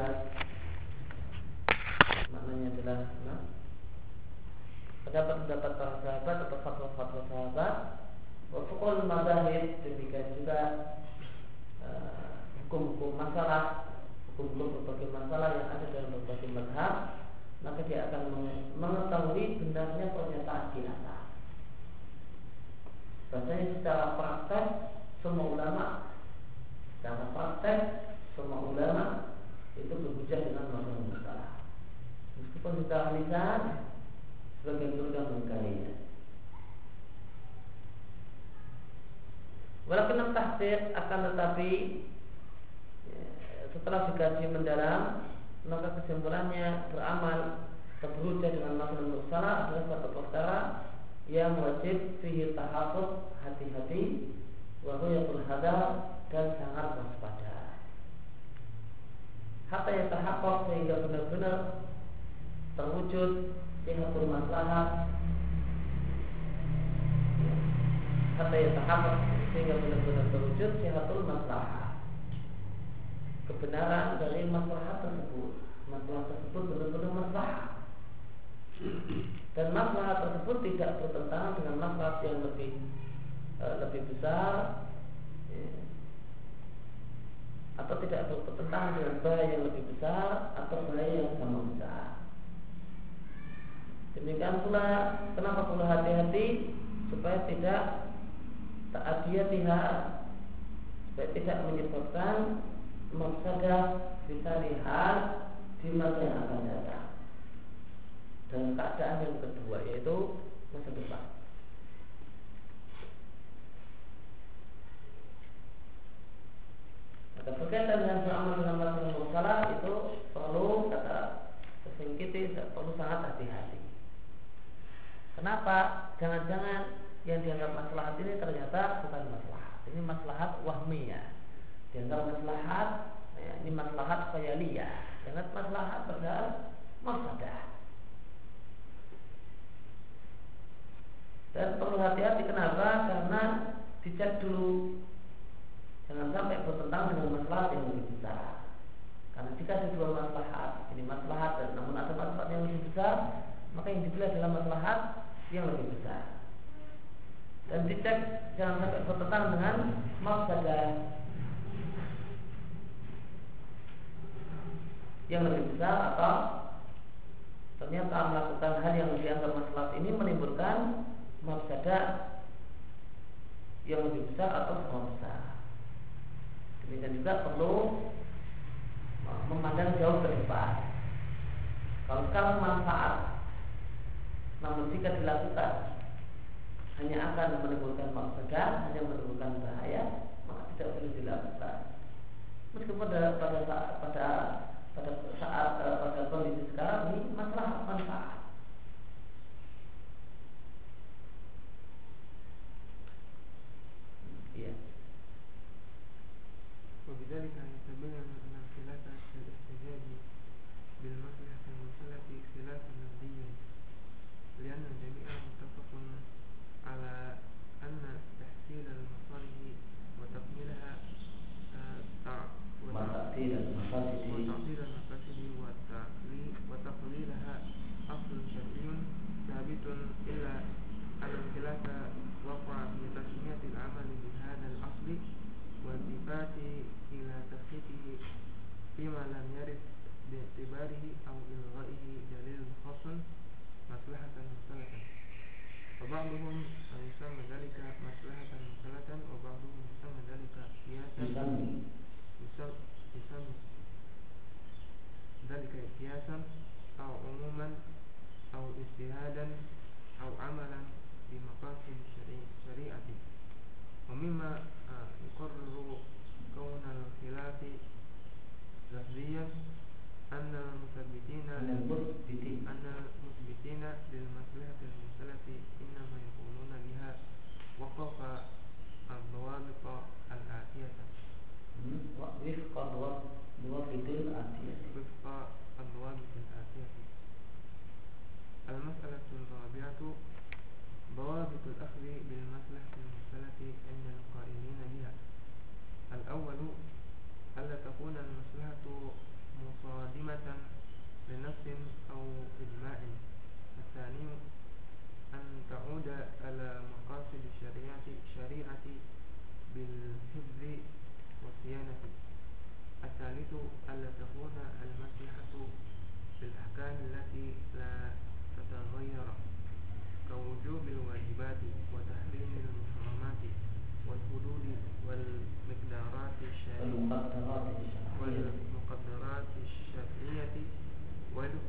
that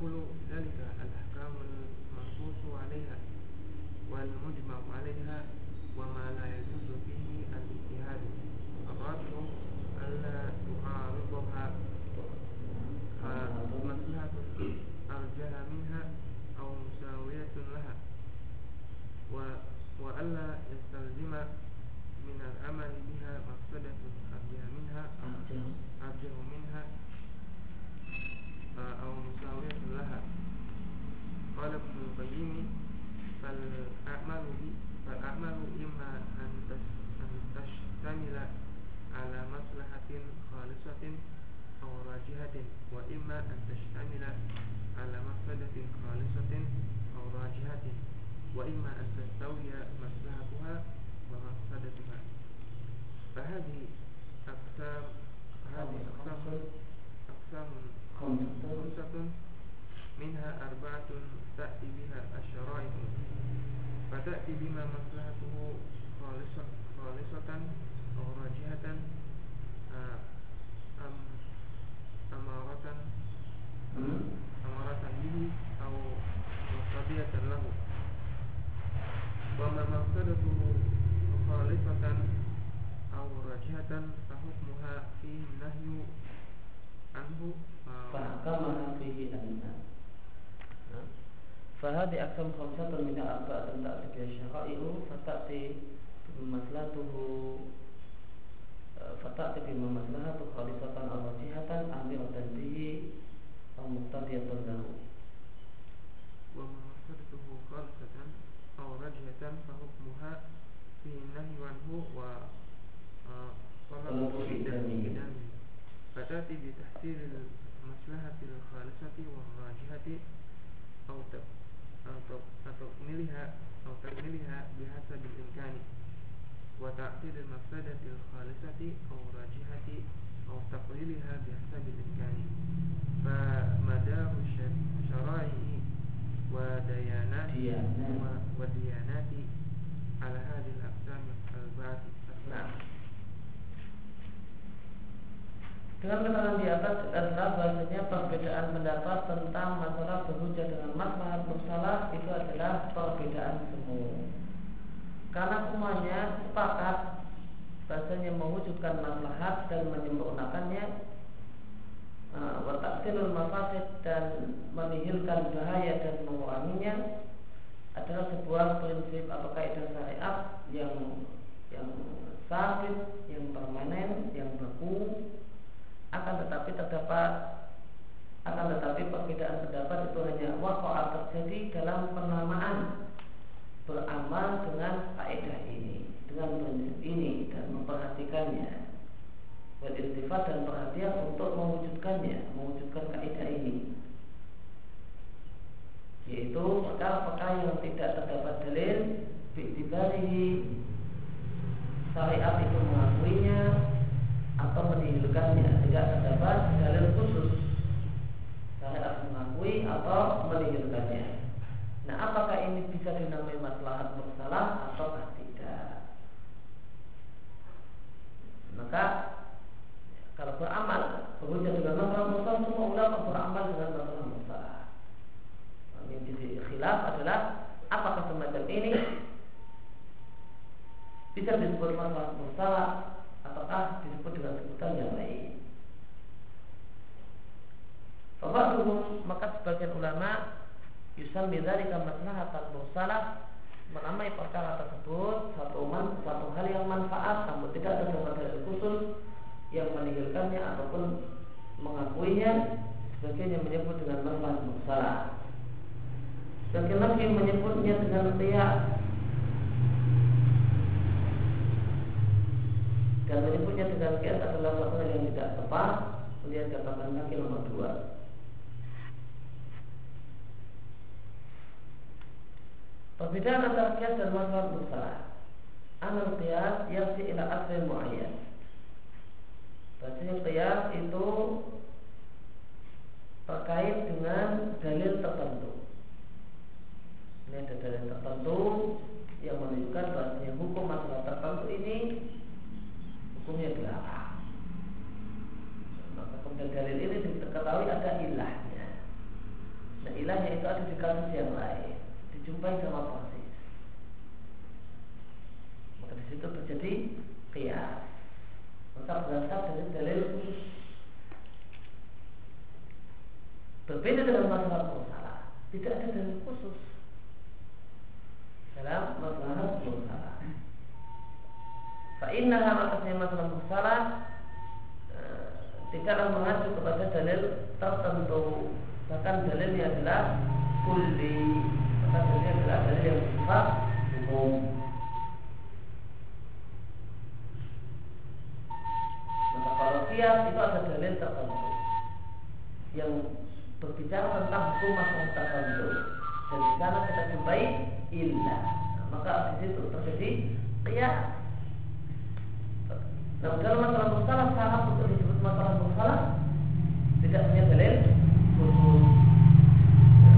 ويدخل ذلك الأحكام المنصوص عليها والمجمع عليها وما لا يجوز فيه الاجتهاد الرابع ألا تعارضها مصلحة أرجح منها أو مساوية لها. وألا يستلزم من العمل بها مفسدة أرجح منها أرجح منها أو مساوية لها. قال ابن القيم فالأعمال فالأعمال إما أن تشتمل على مصلحة خالصة أو راجحة وإما أن تشتمل على مفسدة خالصة أو راجحة وإما أن تستوي مصلحتها ومفسدتها فهذه أقسام هذه أقسام أقسام خمسة منها أربعة تأتي بها الشرائع فتأتي بما مصلحته خالصة خالصة أو راجحة آه، أم أمارة أمارة به أو مقتضية له وما مقصدته خالصة أو راجحة فحكمها فيه النهي عنه فحكمها فيه النهي فهذه أقسام خمسة من الأربعة تأتي بها الشرائع فتأتي بمصلحته فتأتي بما مصلحته خالصة أو راجحة أميرة به أو مقتضية له ومقصدته خالصة أو راجحة فحكمها فيه النهي عنه و طلب بدمه فتأتي بتحصيل المصلحة الخالصة والراجحة أو تكملها أو تكملها بحسب الإمكان وتعطيل المفسدة الخالصة أو راجحة أو تقليلها بحسب الإمكان. فمدار الشرائع وديانات وديانات على هذه الأقسام الأربعة. Dengan keterangan di atas adalah bahasanya perbedaan pendapat tentang masalah berhujah dengan masalah bersalah itu adalah perbedaan semu. Karena semuanya sepakat bahasanya mewujudkan maslahat dan menyempurnakannya uh, wataksilul mafasid dan menihilkan bahaya dan menguranginya adalah sebuah prinsip atau kaidah syariat yang yang sabit, yang permanen, yang baku akan tetapi terdapat akan tetapi perbedaan pendapat itu hanya wakoat terjadi dalam penamaan beramal dengan kaidah ini dengan prinsip ini dan memperhatikannya. Beristifat dan perhatian untuk mewujudkannya mewujudkan kaidah ini. Yaitu perkara-perkara yang tidak terdapat dalil bi'tibarihi syariat itu mengakuinya atau menihilkannya tidak terdapat dalil khusus. Syariat mengakui atau menihilkannya nah apakah ini bisa dinamai maslahat bersalah atau tidak? Maka kalau beramal berujar dengan masalah mursal semua ulama beramal dengan masalah mursal yang jadi khilaf adalah apakah semacam ini bisa disebut masalah mursal ataukah disebut dengan sebutan yang lain. Bapak dulu maka sebagian ulama Yusam bidzalika maslahatan mursalah menamai perkara tersebut satu man, satu hal yang manfaat namun tidak terdapat dalil khusus yang meninggalkannya ataupun mengakuinya sebagian yang menyebut dengan maslahat mursalah sebagian lagi menyebutnya dengan tiak dan menyebutnya dengan kias adalah satu hal yang tidak tepat kemudian katakan kaki nomor dua Perbedaan antara kias dan masalah musalah Anal kias yasi ila asli mu'ayyan Bahasanya qiyas itu terkait dengan dalil tertentu. Ini ada dalil tertentu yang menunjukkan bahasanya hukum masalah tertentu ini hukumnya dilarang. Maka kemudian dalil ini diketahui ada ilahnya. Nah ilahnya itu ada di kasus yang lain, dijumpai sama persis. Maka di situ terjadi kias. Maka berasal dari dalil. Berbeda dengan masalah masalah, tidak ada dalil khusus dalam masalah masalah. Fa'innaha makasnya masalah masalah tidaklah mengacu kepada dalil tertentu bahkan dalilnya adalah kulli bahkan dalilnya adalah dalil yang bersifat umum tentang hukum masalah tertentu dan sana kita jumpai ilah maka di situ terjadi kias Nah dalam masalah mustalah syarat untuk disebut masalah mustalah tidak punya dalil khusus.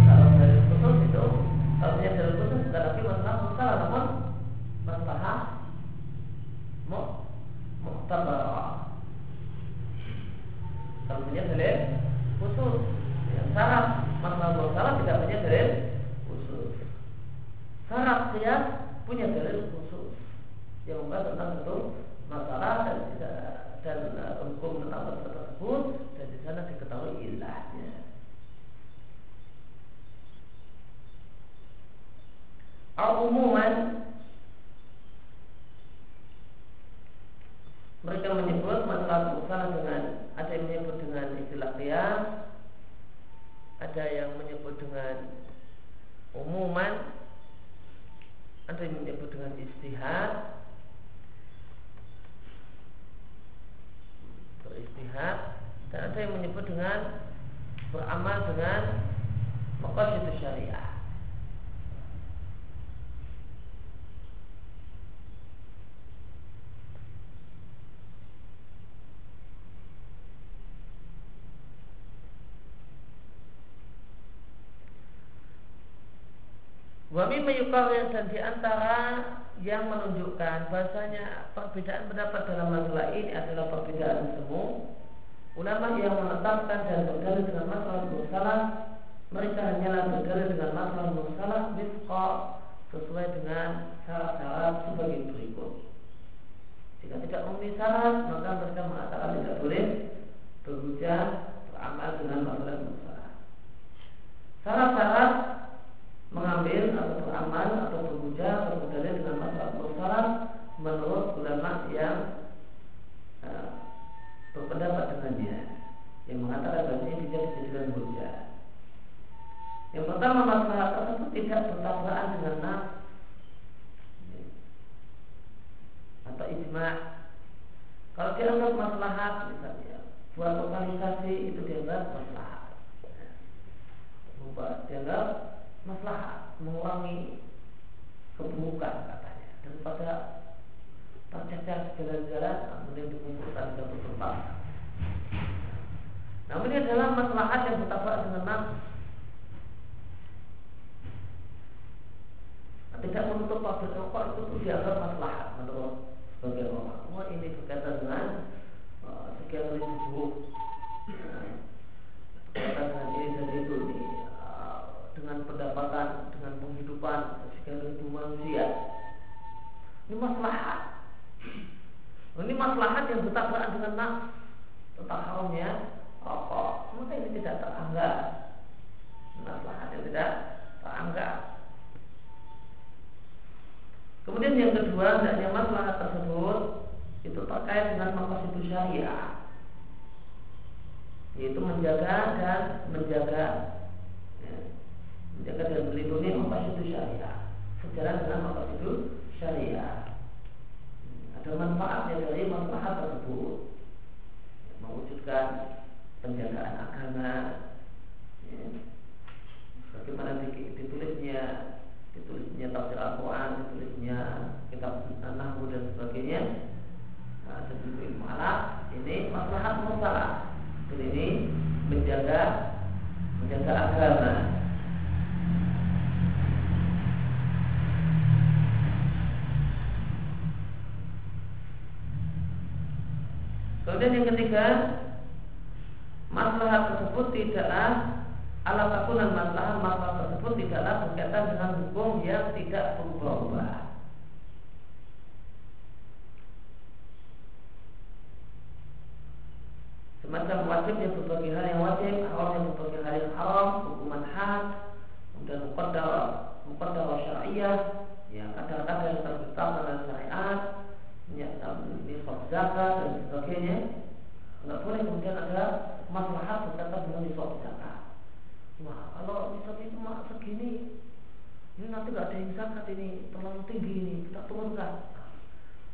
Kalau dalil khusus itu kalau punya dalil khusus bukan lagi masalah mustalah namun masalah mu muhtabarah. Dia punya dalil khusus yang membahas tentang itu masalah dan tidak dan uh, hukum tentang masalah tersebut dan di sana diketahui ilahnya. Al-umuman mereka menyebut masalah masalah dengan ada yang menyebut dengan istilah qiyas, ada yang menyebut dengan umuman, ada yang menyebut dengan istihad, beristihad dan ada yang menyebut dengan beramal dengan maqasid syariah. Wami meyukarir dan di antara yang menunjukkan bahasanya perbedaan pendapat dalam masalah ini adalah perbedaan semu. Ulama yang menetapkan dan berdalil dengan masalah mursalah mereka hanyalah berdalil dengan masalah mursalah wifqa sesuai dengan syarat-syarat sebagai berikut. Jika tidak memenuhi syarat, maka mereka mengatakan tidak boleh berhujah beramal dengan masalah mursalah. Syarat-syarat mengambil atau beramal atau berhujah atau berdalil dengan masalah mursalah menurut ulama yang uh, berpendapat dengannya yang mengatakan bahwa tidak dijadikan hujah. Yang pertama masalah tersebut tidak bertabrakan dengan nas atau ijma. Kalau dianggap maslahat misalnya buat lokalisasi itu dianggap maslahat. Dianggap maslahat mengurangi keburukan katanya daripada tercecer segala-gala kemudian dikumpulkan di satu tempat. Namun ini adalah maslahat yang bertabrakan dengan nafsu. Tidak menutup pabrik rokok itu tuh dianggap maslahat menurut sebagian orang. Wah ini berkaitan dengan uh, sekian ribu berkaitan dengan ini dan itu nih pendapatan, dengan penghidupan sekian ribu manusia. Ini maslahat. Ini maslahat yang bertabrakan dengan nafsu tentang haramnya rokok. Maka ini tidak teranggap. Maslahat yang tidak teranggap. Kemudian yang kedua, hendaknya masalah tersebut itu terkait dengan maqasid syariah, yaitu menjaga dan menjaga ya, menjaga dan melindungi maqasid syariah. Sejalan dengan maqasid syariah. Ada manfaatnya dari masalah tersebut. Mewujudkan penjagaan agama, ya, bagaimana ditulisnya ditulisnya tafsir Al-Quran, ditulisnya kitab Nahwu dan sebagainya. Nah, dan alat ini masalah menjaga menjaga agama. Kemudian yang ketiga, masalah tersebut tidaklah alat akunan masalah masalah tersebut tidaklah berkaitan dengan hukum yang tidak berubah-ubah. Semacam wajib yang berbagai hal yang wajib, haram yang berbagai hal yang haram, hukuman had, kemudian mukaddar mukaddar syariah, yang kadang-kadang yang tertetapkan dalam syariat, nisab zakat dan sebagainya. Enggak boleh kemudian ada masalah berkaitan dengan nisab zakat. Wah, kalau nisab itu mak segini, ini nanti nggak ada yang zakat ini terlalu tinggi ini kita turunkan.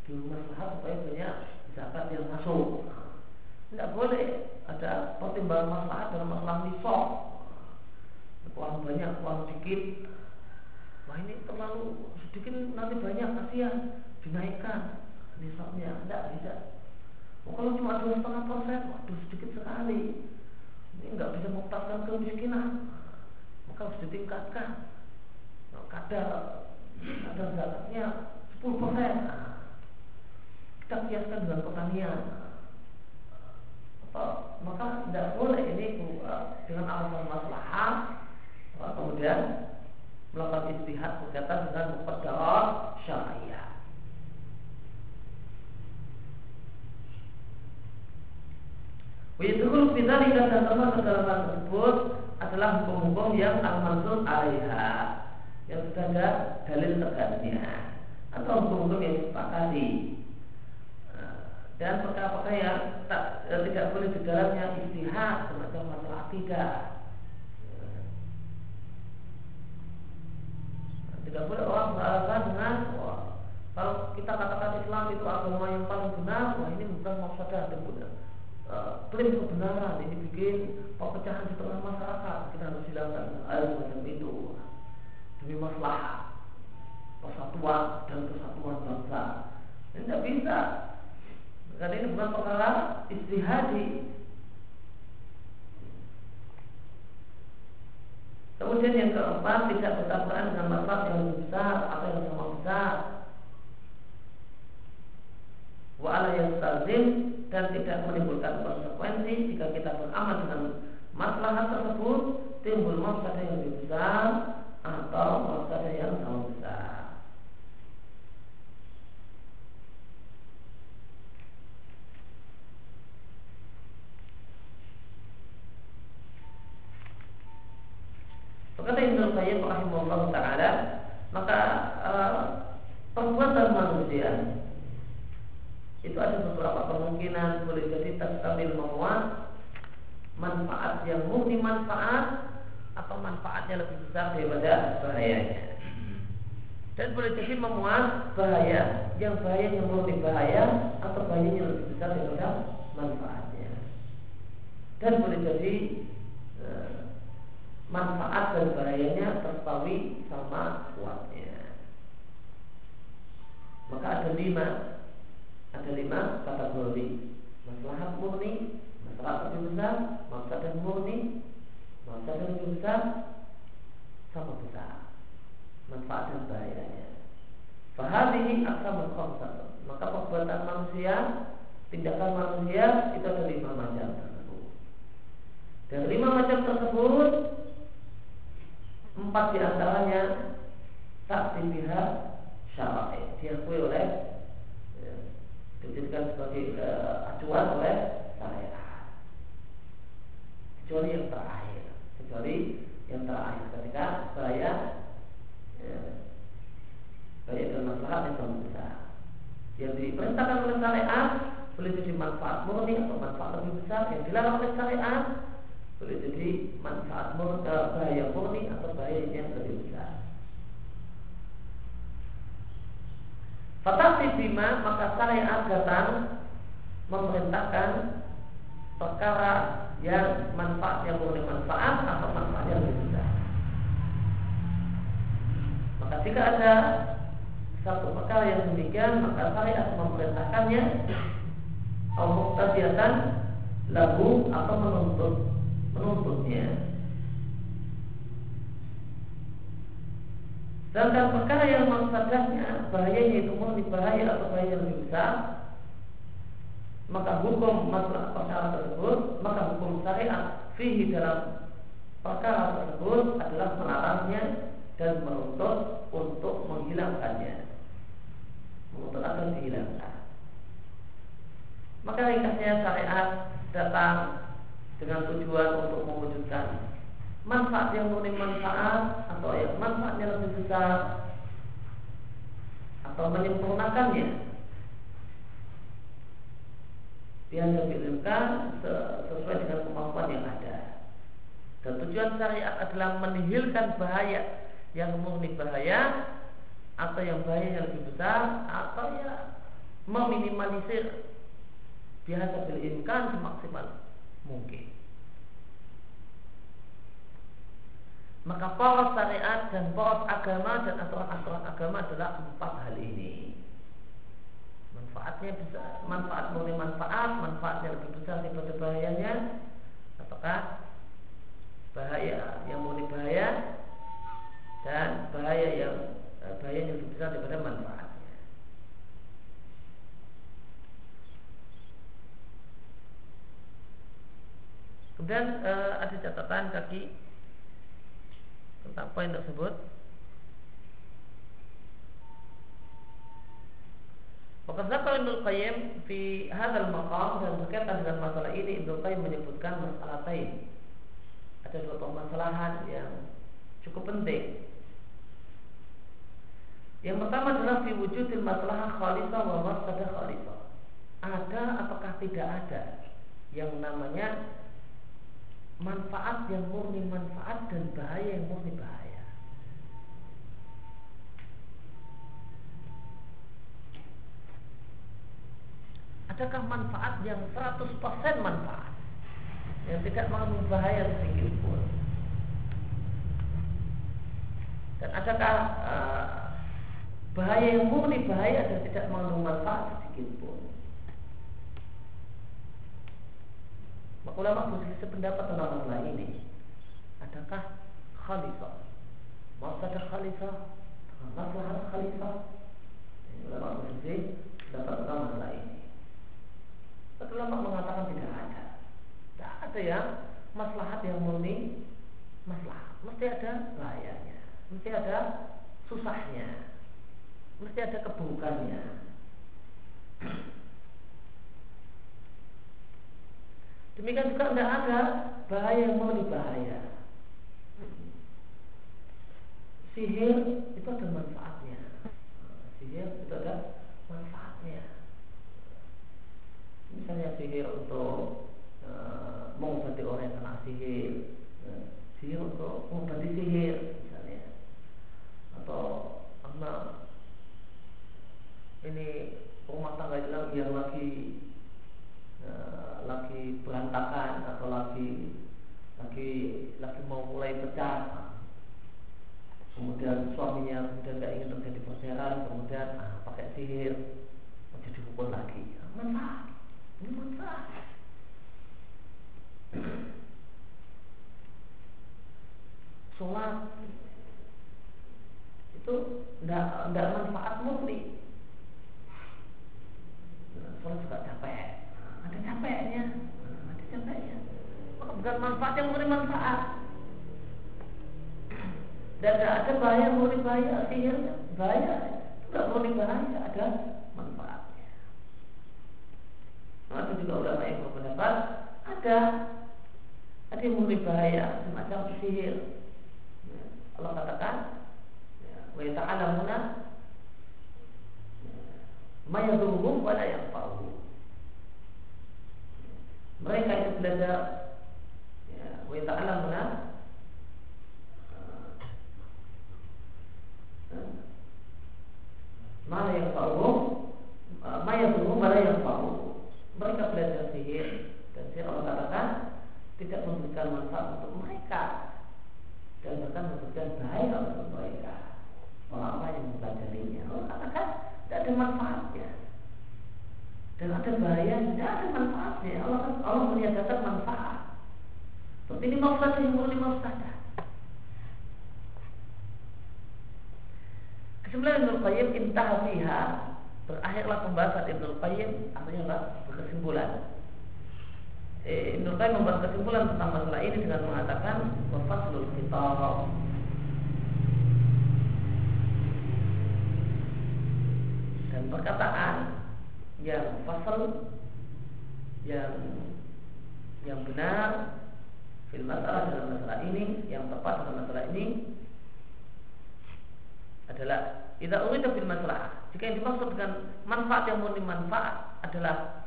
Di masalah supaya banyak zakat yang masuk. Tidak boleh ada pertimbangan masalah dalam masalah nisab. Uang banyak, uang sedikit. Wah ini terlalu sedikit nanti banyak kasihan dinaikkan nisabnya. Tidak bisa. Oh, kalau cuma dua setengah persen, waduh sedikit sekali. Ini nggak bisa mengutapkan kemiskinan. Maka harus ditingkatkan. Nah, kadar kadar zakatnya 10 persen. Nah, kita kiaskan dengan pertanian oh, maka tidak boleh ini uh, dengan alasan maslahat uh, kemudian melakukan istihad berkaitan dengan muqaddarah syariah. Wiyadukul bidzalika dan termasuk dalam hal tersebut adalah hukum-hukum yang al-mansur alaiha yang sudah ada dalil tegasnya atau hukum-hukum yang disepakati. Dan perkara-perkara yang tak, eh, tidak boleh di dalamnya istihad semacam masalah akidah. Tidak boleh orang beralasan dengan wah, kalau kita katakan Islam itu agama yang paling benar wah ini bukan maksudnya dan benar uh, klaim kebenaran ini bikin perpecahan di tengah masyarakat kita harus hilangkan hal semacam itu demi masalah persatuan dan kesatuan bangsa ini tidak bisa karena ini bukan perkara istihadi. Kemudian yang keempat tidak bertabrakan dengan masalah yang lebih besar atau yang sama besar. Wa ala yang tazim dan tidak menimbulkan konsekuensi jika kita beramal dengan masalah tersebut timbul masalah yang lebih besar atau masalah yang sama besar. Kata Ibnu Qayyim rahimahullah taala, maka uh, perbuatan manusia itu ada beberapa kemungkinan boleh jadi taskamil memuat manfaat yang murni manfaat atau manfaatnya lebih besar daripada bahayanya. Dan boleh jadi memuat bahaya yang bahayanya murni bahaya atau bahayanya lebih besar daripada manfaatnya. Dan boleh jadi uh, manfaat dan bahayanya terpawi sama kuatnya. Maka ada lima, ada lima kategori. Masalah murni, masalah lebih besar, masalah murni, masalah lebih besar, sama besar. Manfaat dan bahayanya. Fahadihi akan khamsah. Maka perbuatan manusia, tindakan manusia itu ada lima macam tersebut. Lima macam tersebut Empat di antaranya tak pihak syar'i diakui oleh dijadikan sebagai uh, acuan oleh syariat. Kecuali yang terakhir. Kecuali yang terakhir. Ketika saya ya, bahaya dan masalah yang sangat besar yang diperintahkan oleh syariat boleh jadi manfaat murni atau manfaat lebih besar. Yang dilarang oleh syariat boleh jadi manfaat murni, bahaya murni atau bahaya yang lebih besar. Fatasi bima maka syariat datang memerintahkan perkara yang manfaatnya murni manfaat atau manfaat yang besar. Maka jika ada satu perkara yang demikian maka syariat memerintahkannya atau muktasiatan lagu atau menuntut Sedangkan perkara yang mafsadahnya bahayanya itu murni bahaya atau bahaya lebih maka hukum masalah perkara tersebut, maka hukum syariat fihi dalam perkara tersebut adalah melarangnya dan menuntut untuk menghilangkannya, menuntut agar dihilangkan. Maka ringkasnya syariat datang dengan tujuan untuk mewujudkan manfaat yang murni manfaat atau yang manfaatnya lebih besar atau menyempurnakannya. Dia diilmkan sesuai dengan kemampuan yang ada. Dan tujuan syariat adalah menihilkan bahaya yang murni bahaya atau yang bahaya yang lebih besar atau ya meminimalisir. Biasa berimkan semaksimal mungkin Maka poros syariat dan poros agama dan aturan-aturan agama adalah empat hal ini. Manfaatnya bisa manfaat murni manfaat, manfaatnya lebih besar daripada bahayanya. Apakah bahaya yang murni bahaya dan bahaya yang eh, bahaya yang lebih besar daripada manfaatnya. Kemudian eh, ada catatan kaki tentang poin tersebut Maka Zakar Ibnu Qayyim di hadal maqam dan berkaitan dengan masalah ini Ibnu Qayyim menyebutkan masalah lain. Ada dua permasalahan yang cukup penting. Yang pertama adalah fi wujudil masalah khalisah wa mafsadah khalisah. Ada apakah tidak ada yang namanya manfaat yang murni manfaat dan bahaya yang murni bahaya. Adakah manfaat yang 100% manfaat yang tidak mengandung bahaya sedikit pun? Dan adakah uh, bahaya yang murni bahaya dan tidak mengandung manfaat sedikit pun? Maka ulama berselisih pendapat tentang masalah ini. Adakah khalifah? ada khalifah? Masalah khalifah? Ulama berselisih pendapat tentang masalah ini. Tapi ulama mengatakan tidak ada. Tidak ada yang maslahat yang murni maslahat. Mesti ada bahayanya. Mesti ada susahnya. Mesti ada keburukannya. Demikian juga tidak ada bahaya yang mau dibahaya. Sihir itu ada manfaatnya. Sihir itu ada manfaatnya. Misalnya sihir untuk e, mengobati orang yang kena sihir, e, sihir untuk mengobati sihir misalnya, atau karena ini rumah tangga yang lagi Eh, lagi berantakan atau lagi lagi lagi mau mulai pecah. Kemudian suaminya kemudian tidak ingin terjadi perceraian kemudian ah, pakai sihir menjadi rukun lagi. Manfaat ini manfaat sholat itu tidak tidak bahaya sihirnya bahaya tidak memberi bahaya ada manfaatnya ada juga ulama yang berpendapat ada ada yang memberi bahaya semacam sihir Allah katakan wa yata'alamuna ma yadurruhum wa la yanfa'uhum mereka itu belajar ya, wa ta'lamuna mana yang tahu mana yang tahu mana yang tahu mereka belajar sihir dan sihir Allah katakan tidak memberikan manfaat untuk mereka dan bahkan memberikan bahaya untuk mereka orang-orang yang mempelajarinya Allah katakan tidak ada manfaatnya dan ada bahaya, tidak ada manfaatnya. Allah kan Allah meniadakan manfaat. Tapi ini maksudnya yang murni maksudnya. Kesimpulan Ibnu Qayyim intaha fiha berakhirlah pembahasan Ibnu Qayyim artinya apa? Berkesimpulan. Eh, Ibnu Qayyim membuat kesimpulan tentang masalah ini dengan mengatakan wafaslul kitab dan perkataan yang fasal yang yang benar fil masalah dalam masalah ini yang tepat dalam masalah ini tidak urida fil masalah jika yang dimaksud dengan manfaat yang murni manfaat adalah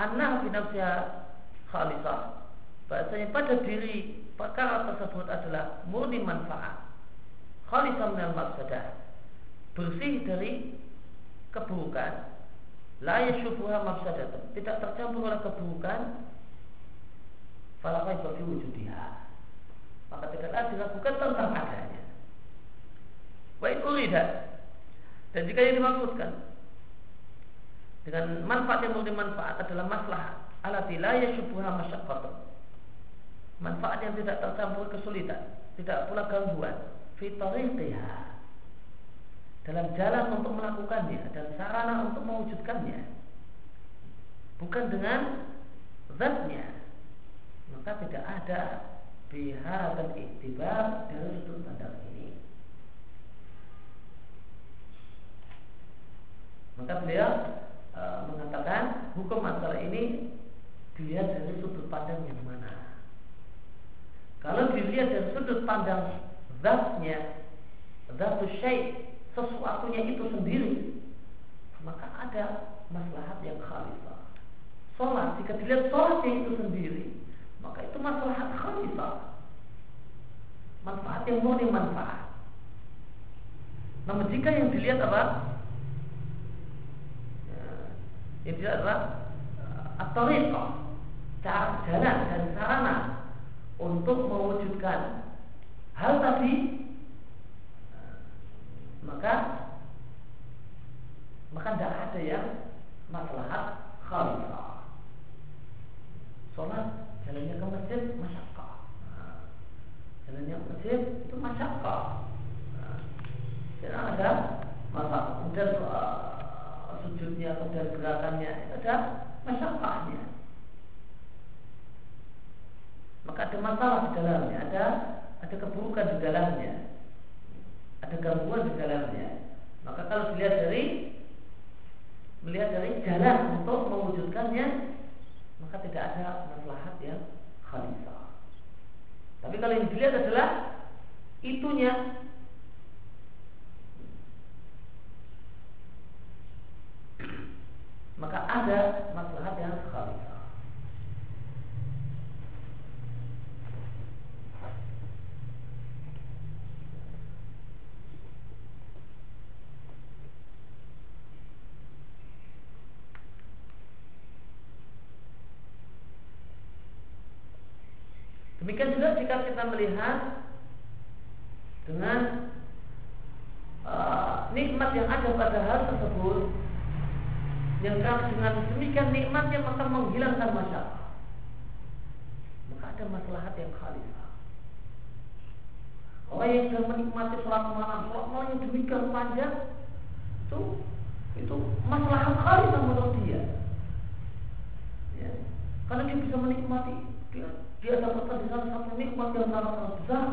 anak binafsya khalisah bahasanya pada diri perkara tersebut adalah murni manfaat. Khalisah minal maksadah bersih dari keburukan. La yashubuha mafsadatun tidak tercampur oleh keburukan. Fala kaifa fi wujudiha. Maka tidaklah dilakukan tentang adanya wa in dan jika yang dimaksudkan dengan manfaat yang murni manfaat adalah maslahat. Alati la yashubuha masyaqqatun. Manfaat yang tidak tercampur kesulitan tidak pula gangguan. Fi tariqiha. Dalam jalan untuk melakukannya dan sarana untuk mewujudkannya. Bukan dengan zatnya. Maka tidak ada biha dan iktibar dari sudut pandang ini maka beliau e, mengatakan hukum masalah ini dilihat dari sudut pandang yang mana? Kalau dilihat dari sudut pandang zatnya zatu syait sesuatunya itu sendiri maka ada maslahat yang khalisah sholat jika dilihat sholatnya itu sendiri maka itu maslahat khalisah manfaat yang murni manfaat. Namun jika yang dilihat apa yang dilihat apa atau cara jalan dan sarana untuk mewujudkan hal tadi maka maka tidak ada yang maslahat khalifah. Sholat jalannya ke masjid masyarakat. Nah, jalannya ke masjid itu masyarakat. Nah, tidak ada masa kemudian sujudnya kemudian gerakannya itu ada masyarakatnya. Maka ada masalah di dalamnya, ada ada keburukan di dalamnya ada gangguan di dalamnya. Maka kalau dilihat dari melihat dari jalan untuk mewujudkannya, maka tidak ada maslahat yang khalifah. Tapi kalau yang dilihat adalah itunya maka ada maslahat yang khalifah. Demikian juga jika kita melihat dengan uh, nikmat yang ada pada hal tersebut yang dengan demikian nikmatnya maka menghilangkan masalah maka ada masalah yang khalifah orang yang sudah menikmati sholat malam sholat malam yang demikian panjang itu itu masalah khalifah menurut dia ya. karena dia bisa menikmati dia dia dapatkan di sana satu nikmat yang sangat besar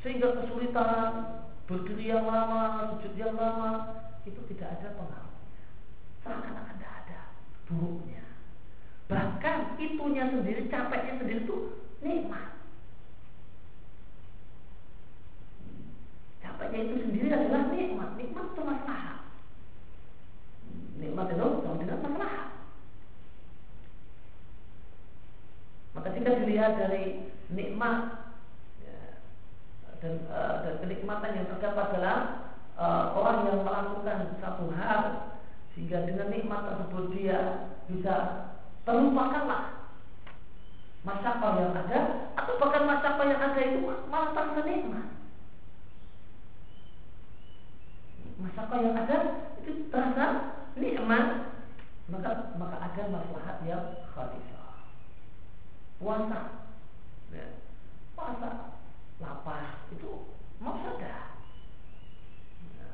sehingga kesulitan berdiri yang lama, sujud yang lama itu tidak ada pengaruhnya. Seakan-akan tidak ada buruknya. Bahkan itunya sendiri, capeknya sendiri itu nikmat. Capeknya itu sendiri adalah nikmat. Nikmat itu masalah. Nikmat itu sama dengan masalah. Maka jika dilihat dari nikmat ya, dan, uh, dan kenikmatan yang terdapat dalam uh, orang yang melakukan satu hal sehingga dengan nikmat tersebut dia bisa terlupakanlah masyarakat yang ada atau bahkan masyarakat yang ada itu malah terasa nikmat masyarakat yang ada itu terasa nikmat maka maka ada maslahat yang khalifah puasa ya. puasa lapar itu mafsadah ya.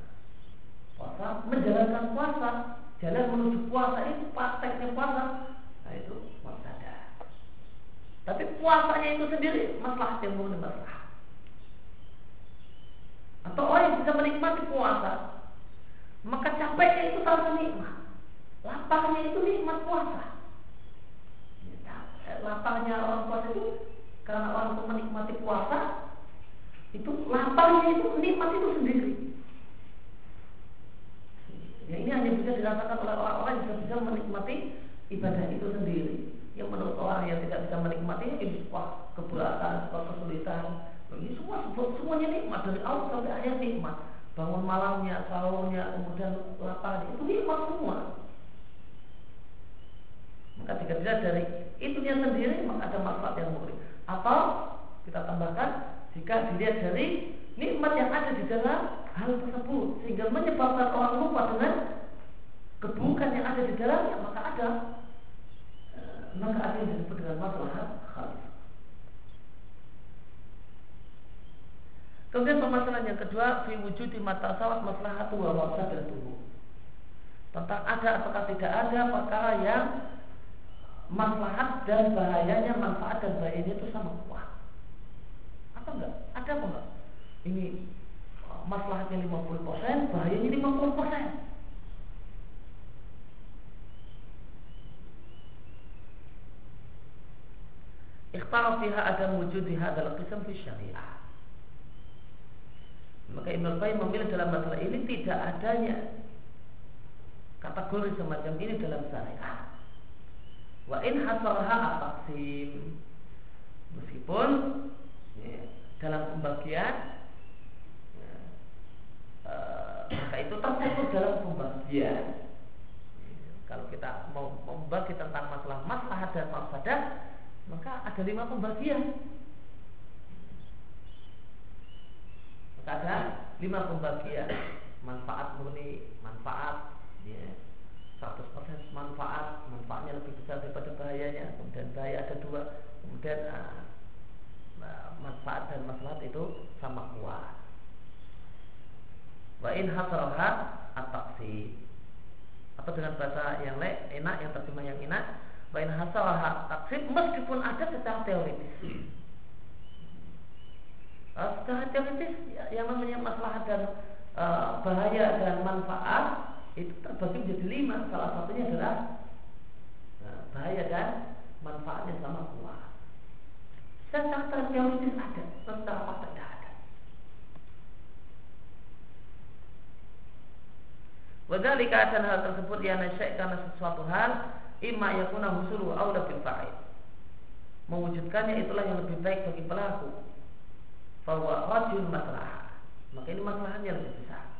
itu sendiri masalah yang murni masalah. Atau orang yang bisa menikmati puasa, maka capeknya itu terasa nikmat. Lapangnya itu nikmat puasa. Ya, lapangnya orang puasa itu karena orang itu menikmati puasa, itu lapangnya itu nikmat itu sendiri. Ya ini hanya bisa dirasakan oleh orang-orang yang bisa menikmati ibadah itu sendiri. Yang menurut orang yang tidak bisa menikmatinya ini wah keberatan, kesulitan. Ini semua semuanya nikmat dari awal sampai akhir nikmat. Bangun malamnya, sahurnya, kemudian lapar itu nikmat semua. Maka jika dilihat dari itunya sendiri maka ada manfaat yang murid. Atau kita tambahkan jika dilihat dari nikmat yang ada di dalam hal tersebut sehingga menyebabkan orang lupa dengan keburukan yang ada di dalamnya maka ada maka ada yang disebut dengan masalah khalif. Kemudian permasalahan yang kedua, fi wujudi mata sawat masalah wa dan tubuh. Tentang ada ataukah tidak ada perkara yang maslahat dan bahayanya, manfaat dan bahayanya itu sama kuat. Apa enggak? Ada apa enggak? Ini maslahatnya 50%, bahayanya 50%. Ikhtar fiha ada wujud hadal qisam fi syariah. Maka Ibn Qayyim memilih dalam masalah ini tidak adanya kategori semacam ini dalam syariah. Wa in hasarha at-taqsim. Meskipun ya, dalam pembagian ya, uh, maka itu tercakup dalam pembagian. Kalau kita mau membagi tentang masalah masalah dan mafsadah, maka ada lima pembagian. Maka ada lima pembagian manfaat murni, manfaat ya, 100% manfaat, manfaatnya lebih besar daripada bahayanya. Kemudian bahaya ada dua, kemudian uh, manfaat dan maslahat itu sama kuat. Wa in hasraha at-taqsim atau dengan bahasa yang lain enak yang terjemah yang enak Bain hasalah taksim meskipun ada secara teoritis. Uh, secara teoritis ya, yang namanya masalah dan uh, bahaya dan manfaat itu terbagi menjadi lima. Salah satunya adalah uh, bahaya dan manfaatnya sama kuat. Secara teoritis ada, secara fakta tidak ada. Wadhalika dan hal tersebut yang nasyek karena sesuatu hal imma yakuna husulu aula bil fa'il. Mewujudkannya itulah yang lebih baik bagi pelaku. Bahwa rajul masalah. Maka ini masalahnya lebih besar.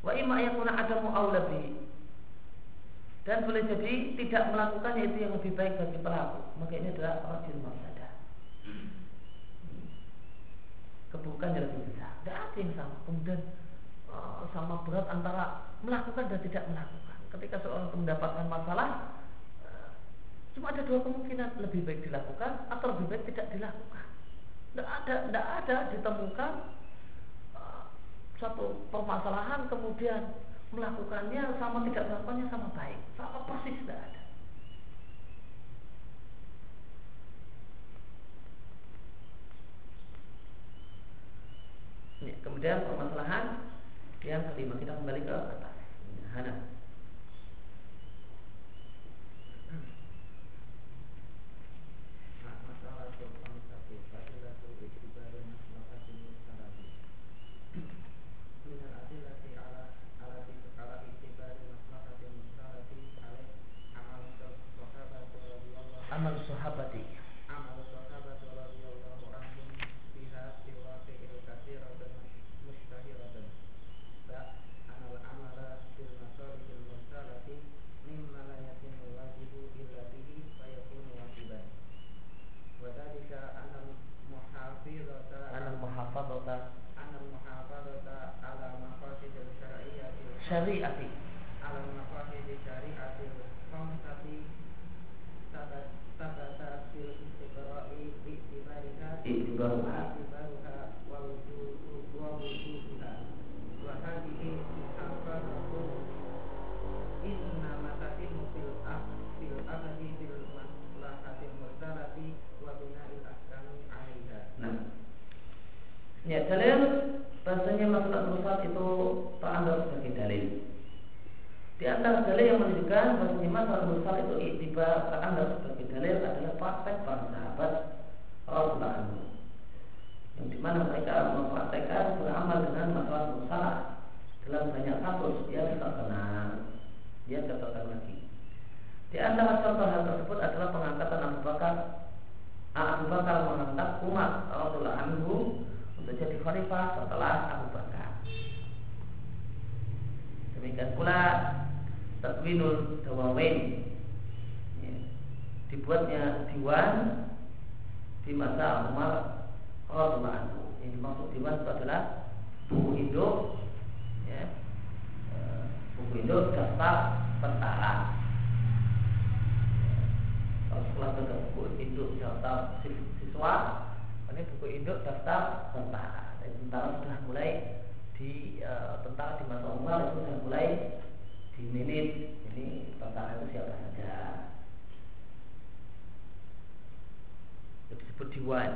Wa imma yakuna adamu aula bi. Dan boleh jadi tidak melakukannya itu yang lebih baik bagi pelaku. Maka ini adalah rajul masalah. Keburukannya lebih besar. Tidak ada yang sama. Kemudian sama berat antara melakukan dan tidak melakukan. Ketika seorang mendapatkan masalah, Cuma ada dua kemungkinan lebih baik dilakukan atau lebih baik tidak dilakukan. Tidak ada, tidak ada ditemukan uh, satu permasalahan kemudian melakukannya sama tidak melakukannya sama baik, sama persis tidak ada. Ya, kemudian permasalahan yang kelima kita kembali ke atas. Hana. Syariati ala maqasid syariati khamsati tabata fil istiqra'i bi ibarika Ya dalil bahasanya masalah mursal itu teranggap sebagai dalil. Di antara dalil yang menunjukkan bahasanya masalah mursal itu tiba teranggap sebagai dalil adalah praktek para sahabat Rasulullah yang di mana mereka mempraktekkan beramal dengan masalah musalah dalam banyak kasus dia tidak tenang dia katakan lagi. Di antara contoh hal tersebut adalah pengangkatan Abu Bakar. Abu Bakar mengangkat Umar Rasulullah anhu untuk jadi khalifah setelah Abu Bakar. Demikian pula Takwinul Dawawain ya, dibuatnya diwan di masa Umar Rasulullah anhu. Yang dimaksud diwan itu adalah buku induk ya, eh, buku induk daftar tentara. Kalau sekolah itu buku induk daftar siswa ini buku induk daftar tentara. Dan tentara sudah mulai di e, tentara di masa Umar itu sudah mulai di minit ini tentara itu siapa saja. Itu disebut diwan.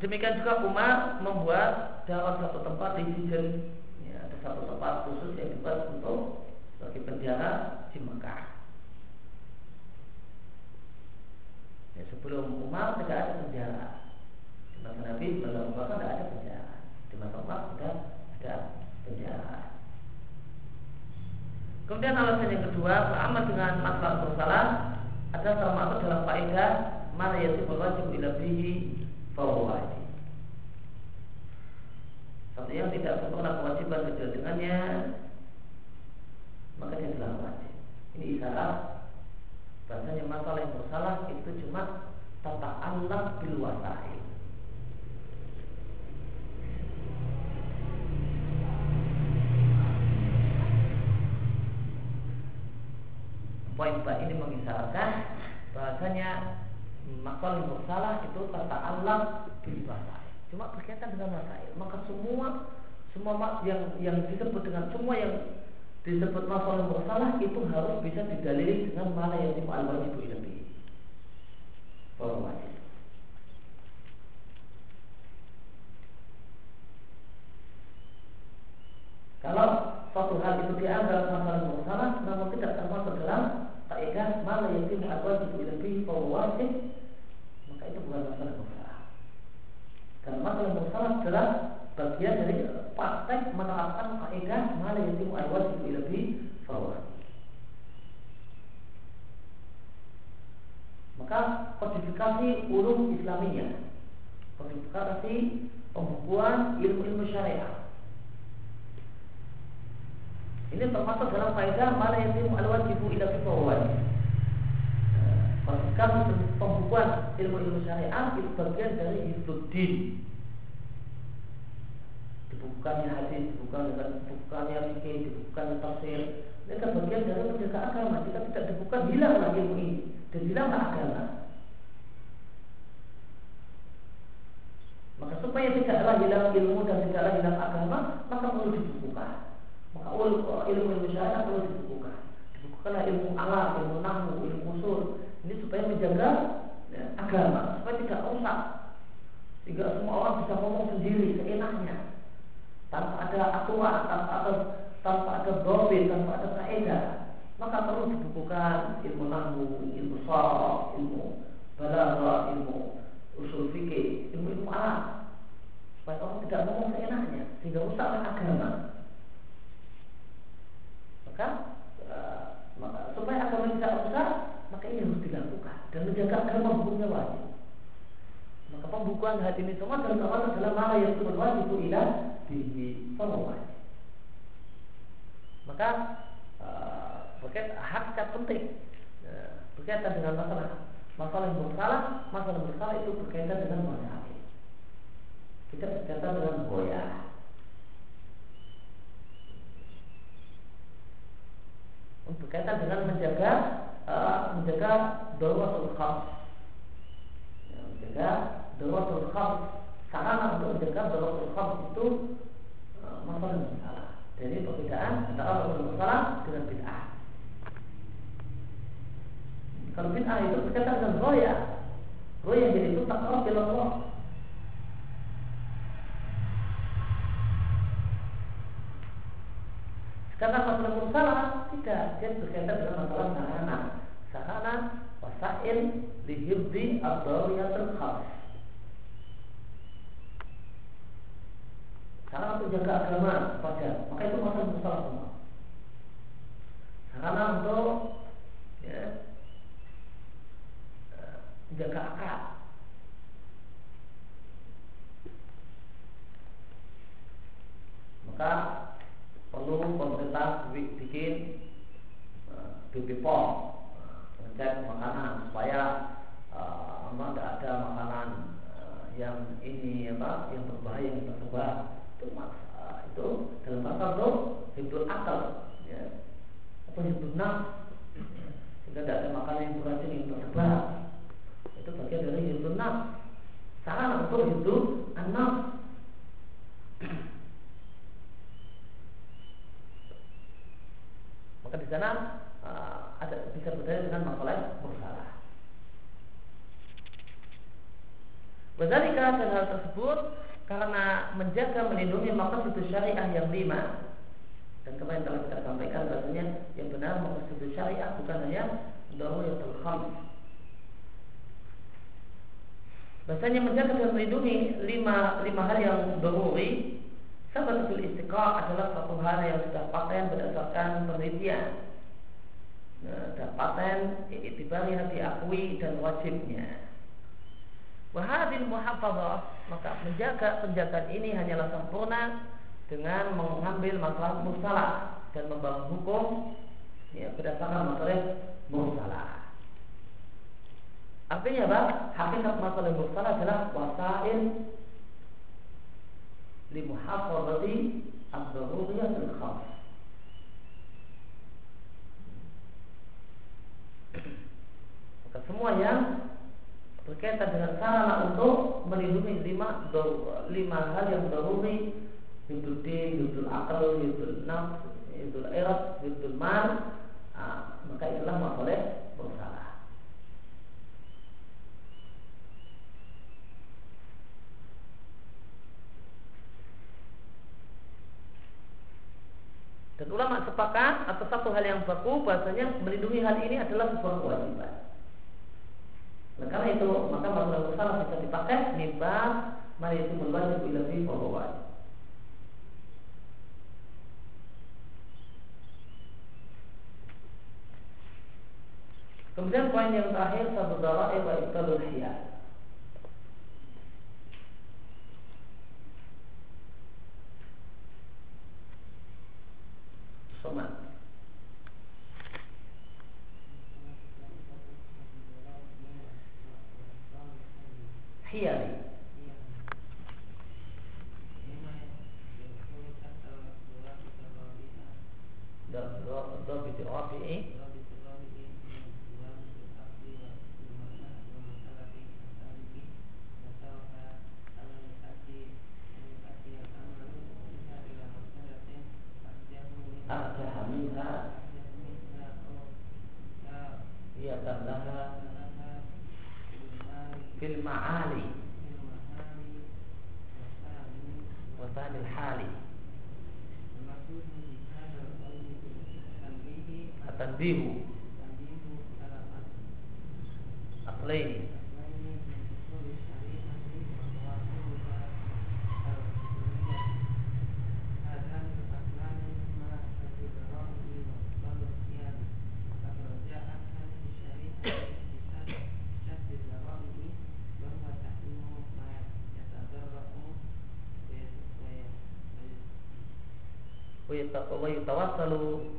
Demikian juga Umar membuat dalam satu tempat di Sijen ya, ada satu tempat khusus yang dibuat untuk sebagai penjara di Mekah Ya, sebelum Umar tidak ada penjara. Di masa Nabi sebelum Umar tidak ada penjara. Di masa Umar sudah ada penjara. Kemudian alasan yang kedua, beramal dengan masalah bersalah ada termasuk dalam faedah mana yang wajib ila bihi wajib. Satu yang tidak sempurna kewajiban kecuali dengannya maka dia telah wajib. Ini isyarat Bahasanya masalah yang bersalah itu cuma tata anak bil wasail. Poin Pak ini mengisyaratkan bahasanya masalah yang bersalah itu tata anak bil wasail. Cuma berkaitan dengan wasail. Maka semua semua yang yang disebut dengan semua yang disebut masalah bersalah itu harus bisa didalili dengan mana yang al wajib lebih bahwa wajib kalau suatu hal itu dianggap masalah bersalah namun tidak termasuk dalam kaidah mana yang al wajib lebih bahwa wajib maka itu bukan masalah bersalah karena masalah bersalah adalah bagian dari praktek menerapkan kaidah mana yang timu al wajib lebih bawah. Maka kodifikasi ulum Islamiyah, kodifikasi pembukuan ilmu-ilmu syariah. Ini termasuk dalam kaidah mana yang timu al wajib lebih bawah. Kodifikasi pembukuan ilmu-ilmu syariah itu bagian dari hifduddin dibukukannya hadis, dibukukan dibukukannya fikih, dibukukannya tafsir. Kan bagian dari menjaga agama. Jika tidak dibuka, hilanglah ilmu ini dan hilanglah agama. Maka supaya tidaklah hilang ilmu dan tidaklah hilang agama, maka perlu dibukukan. Maka ilmu ilmu syariat perlu dibukukan. Dibukukanlah ilmu alam, ilmu nahu, ilmu. Ini supaya menjaga ya, agama, supaya tidak rusak. Sehingga semua orang bisa ngomong sendiri seenaknya tanpa ada aturan, tanpa ada tanpa ada dobe, tanpa ada kaidah, maka perlu dibukukan ilmu nahu, ilmu sorof, ilmu balaghah, ilmu usul fikih, ilmu ilmu alam supaya orang tidak ngomong seenaknya sehingga rusaklah agama. Maka, uh, supaya agama tidak rusak, maka ini harus dilakukan. Dan menjaga agama hukumnya wajib. Maka pembukuan hati ini semua dalam dalam mana yang wajib itu bihi fahuwa maka uh, berkaitan hakikat penting uh, berkaitan dengan masalah. Masalah yang bersalah masalah bersalah itu berkaitan dengan masalah kita berkaitan dengan boya berkaitan dengan menjaga Eh, menjaga daruratul khams ya, menjaga daruratul khams sarana untuk menjaga daruratul khams itu eh, masalah masalah. Jadi perbedaan antara daruratul masalah dengan bid'ah. Kalau bid'ah itu berkaitan dengan roya. Roya jadi itu tak tahu bila Allah. Karena masalah masalah tidak, dia berkaitan dengan masalah sarana sarana wasail lihibdi abdawiyatul khas. Sarana untuk jaga agama pada maka itu masalah masalah semua. Sarana untuk ya, eh, jaga akal. Maka perlu pemerintah bikin uh, BP Ngecek makanan supaya uh, tidak ada makanan uh, yang ini apa yang berbahaya yang tersebar. Itu uh, itu dalam masa itu hidup akal ya. Apa hidup nafs? Sehingga tidak ada makanan yang beracun yang tersebar. Itu bagian dari hidup nafs. Sarana untuk hidup anak maka di sana uh, berdaya dengan masalah mursalah. Bazalika dan hal tersebut karena menjaga melindungi maka itu syariah yang lima. Dan kemarin telah kita sampaikan bahasanya yang benar itu syariah bukan hanya daruriyatul khams. Bahasanya menjaga dan melindungi lima, lima hal yang daruri Sabatul istiqah adalah satu hal yang sudah paten berdasarkan penelitian Dan paten itibarinya diakui dan wajibnya Wahadil muhafadah Maka menjaga penjagaan ini hanyalah sempurna Dengan mengambil masalah musalah Dan membangun hukum ya, Berdasarkan masalah musalah Artinya apa? Hakikat masalah musalah adalah wasail limuhafazati ad-daruriyatil khas. Maka semua yang berkaitan dengan sarana untuk melindungi lima lima hal yang daruri hidul din, hidul akal, hidul nafs, hidul erat, hidul mal, nah, maka itulah masalah bersalah. Dan ulama sepakat atau satu hal yang baku bahasanya melindungi hal ini adalah sebuah kewajiban. Nah, karena itu maka masalah masalah bisa dipakai nibah mari itu berwajib lebih bahwa Kemudian poin yang terakhir satu darah wa ibtalul hiyah. for month. في المعالي. وسام الحالي. التنبيه. أصلين. wa selalu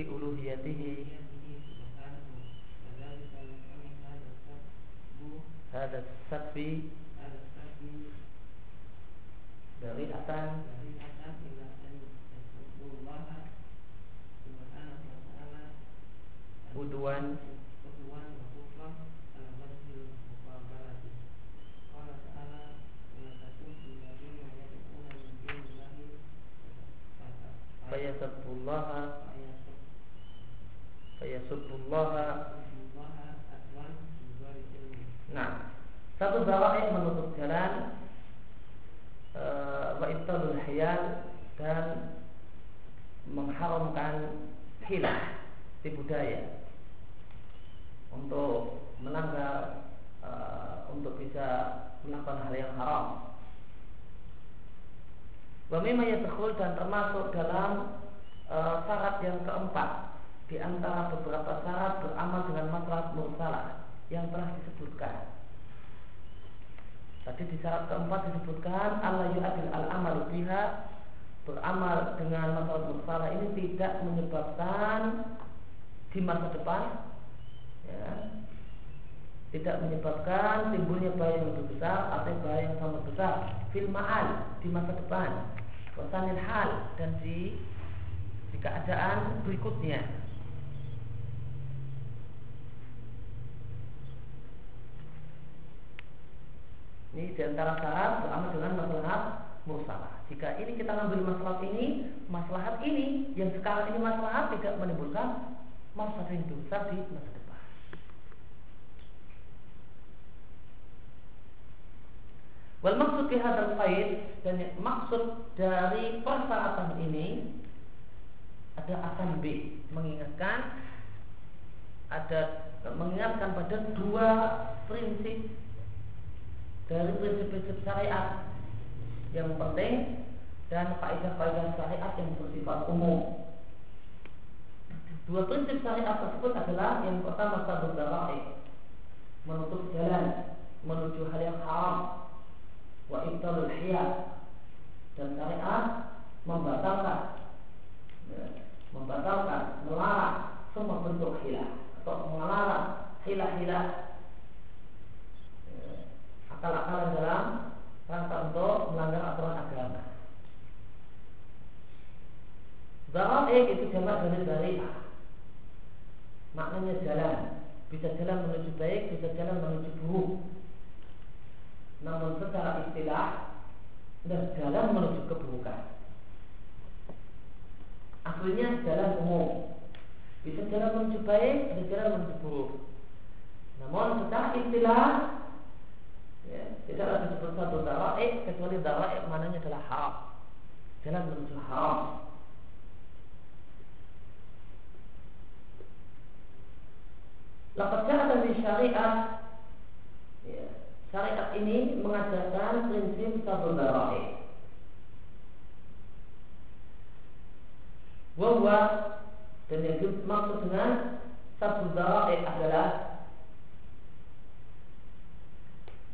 Bi uluhiyatihi. Hada satfi Dari asan Uduan. Fayasabbullaha Fayasabbullaha Nah Satu zawa'i menutup jalan Wa ibtalul hiyal Dan Mengharamkan Hilah Tipu daya Untuk melanggar uh, Untuk bisa Melakukan hal yang haram. Wamima yadkhul dan termasuk dalam e, syarat yang keempat di antara beberapa syarat beramal dengan masalah mursalah yang telah disebutkan. Tadi di syarat keempat disebutkan Allah yu'adil al-amal biha beramal dengan masalah mursalah ini tidak menyebabkan di masa depan ya, tidak menyebabkan timbulnya bahaya yang lebih besar atau bahaya yang sama besar fil ma'al di masa depan wasanil hal dan di di keadaan berikutnya. Ini di antara syarat beramal dengan masalah mursalah. Jika ini kita ngambil masalah ini, masalah ini yang sekarang ini masalah tidak menimbulkan masalah yang besar di masa depan. Wal maksud bihadzal faid dan maksud dari persyaratan ini ada akan B mengingatkan ada mengingatkan pada dua prinsip dari prinsip-prinsip syariat yang penting dan faedah-faedah syariat yang bersifat umum. Dua prinsip syariat tersebut adalah yang pertama satu menutup jalan menuju hal yang haram wa ibtalul hiyal dan syariat membatalkan ya, membatalkan melarang semua bentuk hilah atau melarang hilah-hilah akal-akalan dalam rangka untuk melanggar aturan agama. Zaraik itu jamak dari zari'ah Maknanya jalan Bisa jalan menuju baik, bisa jalan menuju buruk namun secara istilah dan jalan menuju keburukan. Aslinya jalan umum. Bisa jalan menuju baik, bisa jalan menuju buruk. Namun secara istilah ya, tidak ada disebut satu daraik kecuali daraik mananya adalah haram. Jalan menuju haram. Laqad ja'a di syariah ya, Syariat ini mengajarkan prinsip sabun dara'i. Bahwa dan yang dimaksud dengan sabun dara'i adalah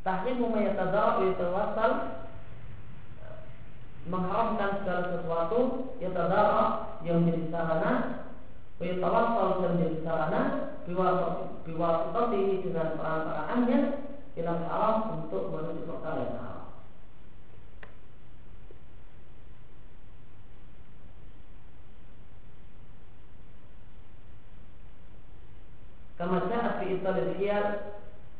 tahrim mayatadara yatawasal mengharamkan segala sesuatu yatadara yang menjadi sarana yatawasal dan menjadi sarana biwasitati dengan peran-peranannya bilang haram untuk menuju perkara yang haram. Kama jahat fi italil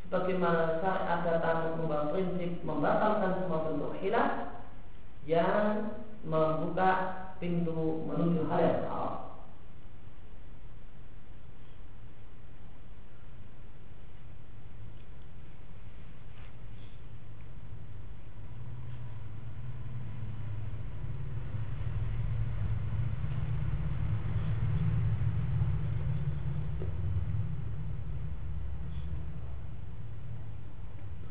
sebagaimana syariat membawa prinsip membatalkan semua bentuk hilal yang membuka pintu menuju hal yang haram.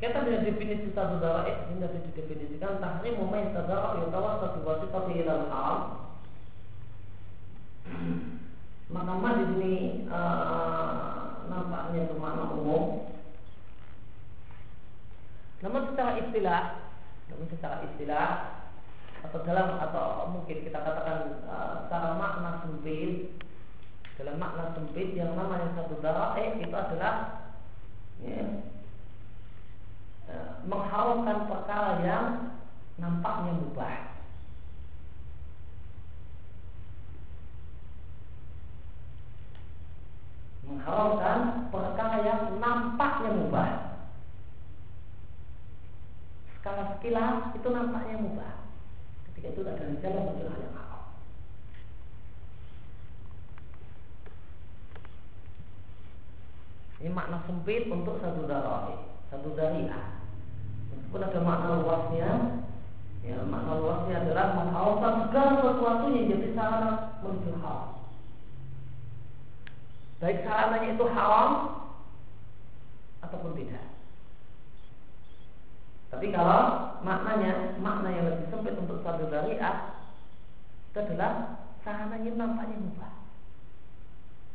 Kita dengan definisi satu darah ini sudah didefinisikan tahrim mumain tadarah yutawa satu wasitati ilal haram. Maka ma di sini uh, nampaknya makna umum. Namun secara istilah, namun secara istilah atau dalam atau mungkin kita katakan uh, secara makna sempit dalam makna sempit yang namanya satu darah eh itu adalah ya, mengharamkan perkara yang nampaknya mubah. Mengharamkan perkara yang nampaknya mubah. Skala sekilas itu nampaknya mubah ketika itu ada jalan menuju hal yang haram. Ini makna sempit untuk satu darai, satu dariah. Meskipun ada makna luasnya, ya makna luasnya adalah menghalalkan segala sesuatu yang jadi sarana menuju haram. Baik sarananya itu haram ataupun tidak. Tapi kalau maknanya makna yang lebih sempit untuk satu dariah itu adalah sarananya nampaknya mubah.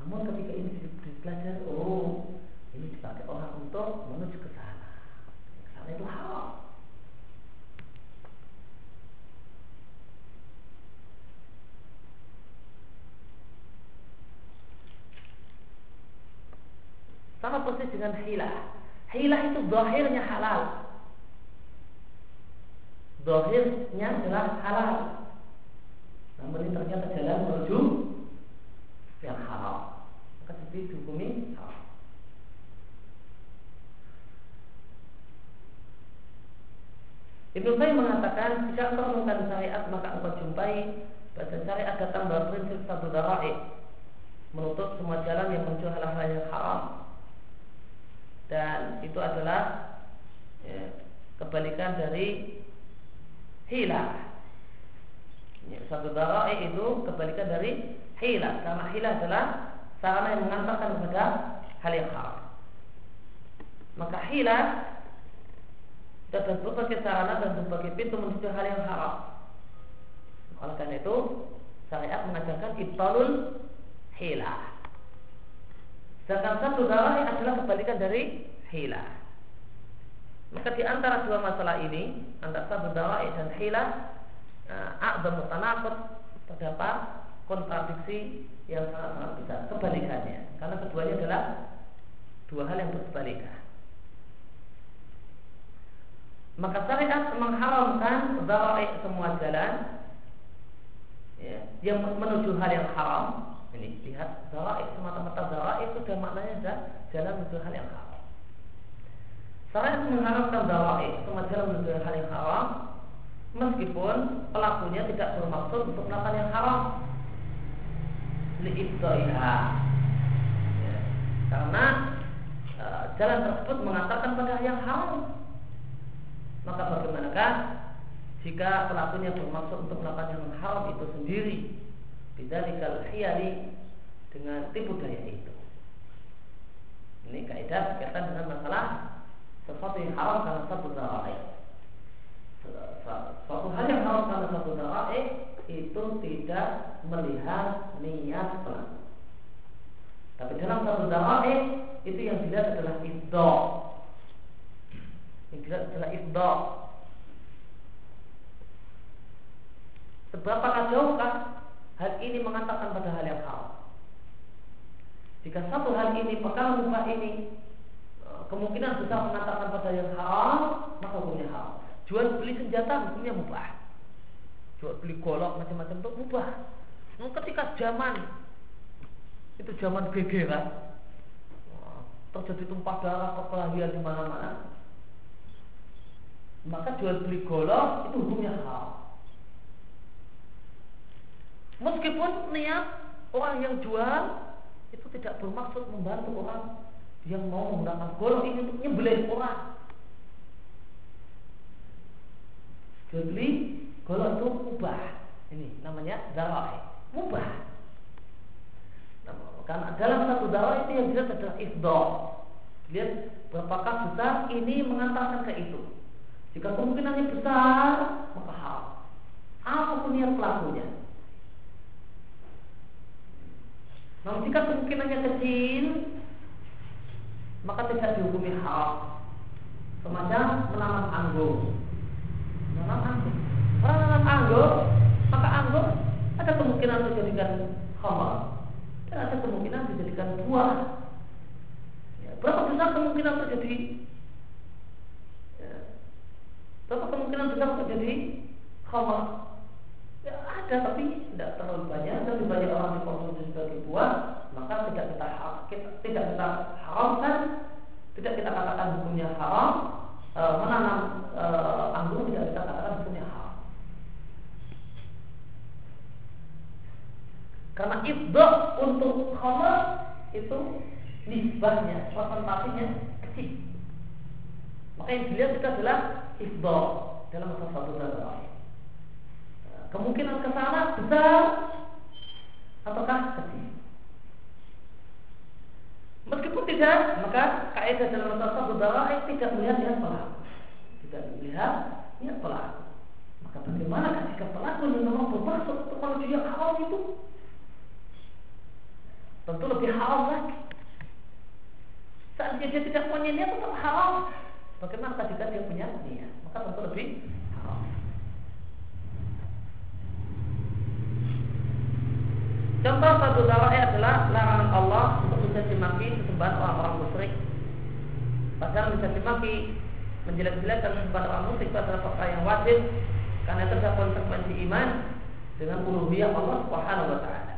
Namun ketika ini dipelajari, oh ini dipakai orang untuk menuju ke sana itu haram. Sama persis dengan hilah. Hilah itu zahirnya halal. Zahirnya adalah halal Namun ini ternyata jalan menuju yang haram Maka jadi dihukumi haram Ibnu Qayyim mengatakan jika engkau menemukan syariat maka engkau jumpai bahwa syariat datang dalam prinsip satu darai menutup semua jalan yang menuju hal-hal yang haram dan itu adalah ya, kebalikan dari hilah. Ya, satu darah itu kebalikan dari hilah. Karena hilah adalah sarana yang mengantarkan kepada hal yang haram. Maka hilah dan berbagai sarana dan berbagai pintu menuju hal yang haram. Oleh karena itu, syariat mengajarkan ibtalul hilah. Sedangkan satu darah adalah kebalikan dari hilah. Maka di antara dua masalah ini, antara satu dawai dan hilah, uh, a'zam mutanaqid terdapat kontradiksi yang sangat-sangat besar kebalikannya. Karena keduanya adalah dua hal yang berbalikan. Maka syariat mengharamkan darai semua jalan ya, yang menuju hal yang haram. Ini lihat darai semata-mata darai itu dan maknanya adalah jalan menuju hal yang haram. Syariat mengharapkan dawa'i semacam menuju hal yang haram meskipun pelakunya tidak bermaksud untuk melakukan yang haram liibdaiha ya. karena e, jalan tersebut mengatakan pada yang haram maka bagaimanakah jika pelakunya bermaksud untuk melakukan yang haram itu sendiri? Bidzalikal hiyali dengan tipu daya itu. Ini kaidah berkaitan dengan masalah sesuatu yang haram karena satu darai. Suatu hal yang haram karena satu darai itu tidak melihat niat pelaku. Tapi dalam satu darai itu yang dilihat adalah ifdo yang adalah ifdo seberapa jauhkah hal ini mengatakan pada hal yang haram? Jika satu hal ini perkara mubah ini kemungkinan besar mengatakan pada yang haram maka hukumnya haram. Jual beli senjata hukumnya mubah. Jual beli golok macam-macam itu mubah. Nah, ketika zaman itu zaman gegeran terjadi tumpah darah perkelahian di mana-mana maka jual beli golok itu hukumnya haram meskipun niat orang yang jual itu tidak bermaksud membantu orang yang mau menggunakan golok ini untuk nyembelih orang. Jadi golok itu mubah. Ini namanya darai. Mubah. Karena dalam satu darai itu yang jelas adalah ifdol. lihat berapakah besar ini mengantarkan ke itu. Jika kemungkinannya besar, maka haram. Apa pun niat pelakunya. Namun jika kemungkinannya kecil, maka tidak dihukumi haram. Semacam menanam anggur. Menanam anggur. Orang menanam anggur, maka anggur ada kemungkinan dijadikan khamar dan ada kemungkinan dijadikan buah. Ya, berapa besar kemungkinan terjadi? Berapa kemungkinan besar terjadi khamar? Ya ada tapi tidak terlalu banyak Lebih banyak orang dikonsumsi sebagai buah Maka tidak kita, kita tidak kita haramkan Tidak kita katakan hukumnya haram e, Menanam e, anggur tidak kita katakan hukumnya haram Karena itu untuk khamar itu nisbahnya, persentasinya kecil. Maka yang dilihat itu adalah ifdol dalam masa satu dan kemungkinan ke sana besar ataukah kecil. Meskipun tidak, maka kaidah dalam masalah darah tidak melihat niat pelaku, tidak melihat niat pelaku. Maka bagaimana ketika pelaku yang memang bermaksud untuk menuju yang haram itu? Tentu lebih haram lagi. Saat dia tidak punya niat tetap haram. Bagaimana ketika dia punya niat? Maka tentu lebih Contoh satu darai adalah larangan Allah untuk mencaci maki sesembahan orang-orang musyrik. Padahal mencaci maki menjelek-jelekkan sesembahan orang musyrik adalah perkara yang wajib karena itu adalah konsekuensi iman dengan uluhiyah Allah Subhanahu wa taala.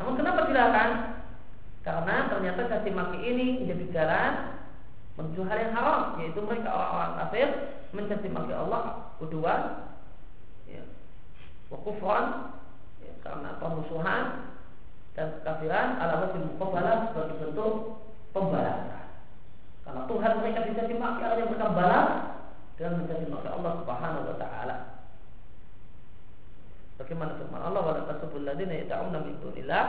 Namun kenapa dilarang? Karena ternyata caci maki ini menjadi jalan menuju hal yang haram, yaitu mereka orang-orang kafir mencaci maki Allah, uduan, ya, wakufan, karena pemusuhan dan kekafiran ala wajib muqabbalah sebagai bentuk pembalasan. Karena Tuhan mereka dimaki Allah yang mereka balas dengan menjadi maki Allah Subhanahu wa taala. Bagaimana firman Allah wa tasubul ladina yad'una min dunillah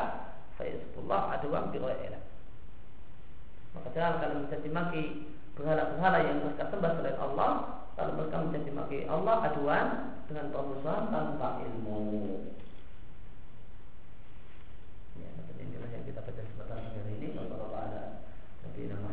fa yasbullah aduwan bi maka jangan kalian menjadi maki berhala-berhala yang mereka sembah selain Allah kalau mereka menjadi maki Allah aduan dengan permusuhan tanpa ilmu. Ya, ini yang kita baca sebentar hari ini. Kalau ada, tapi nama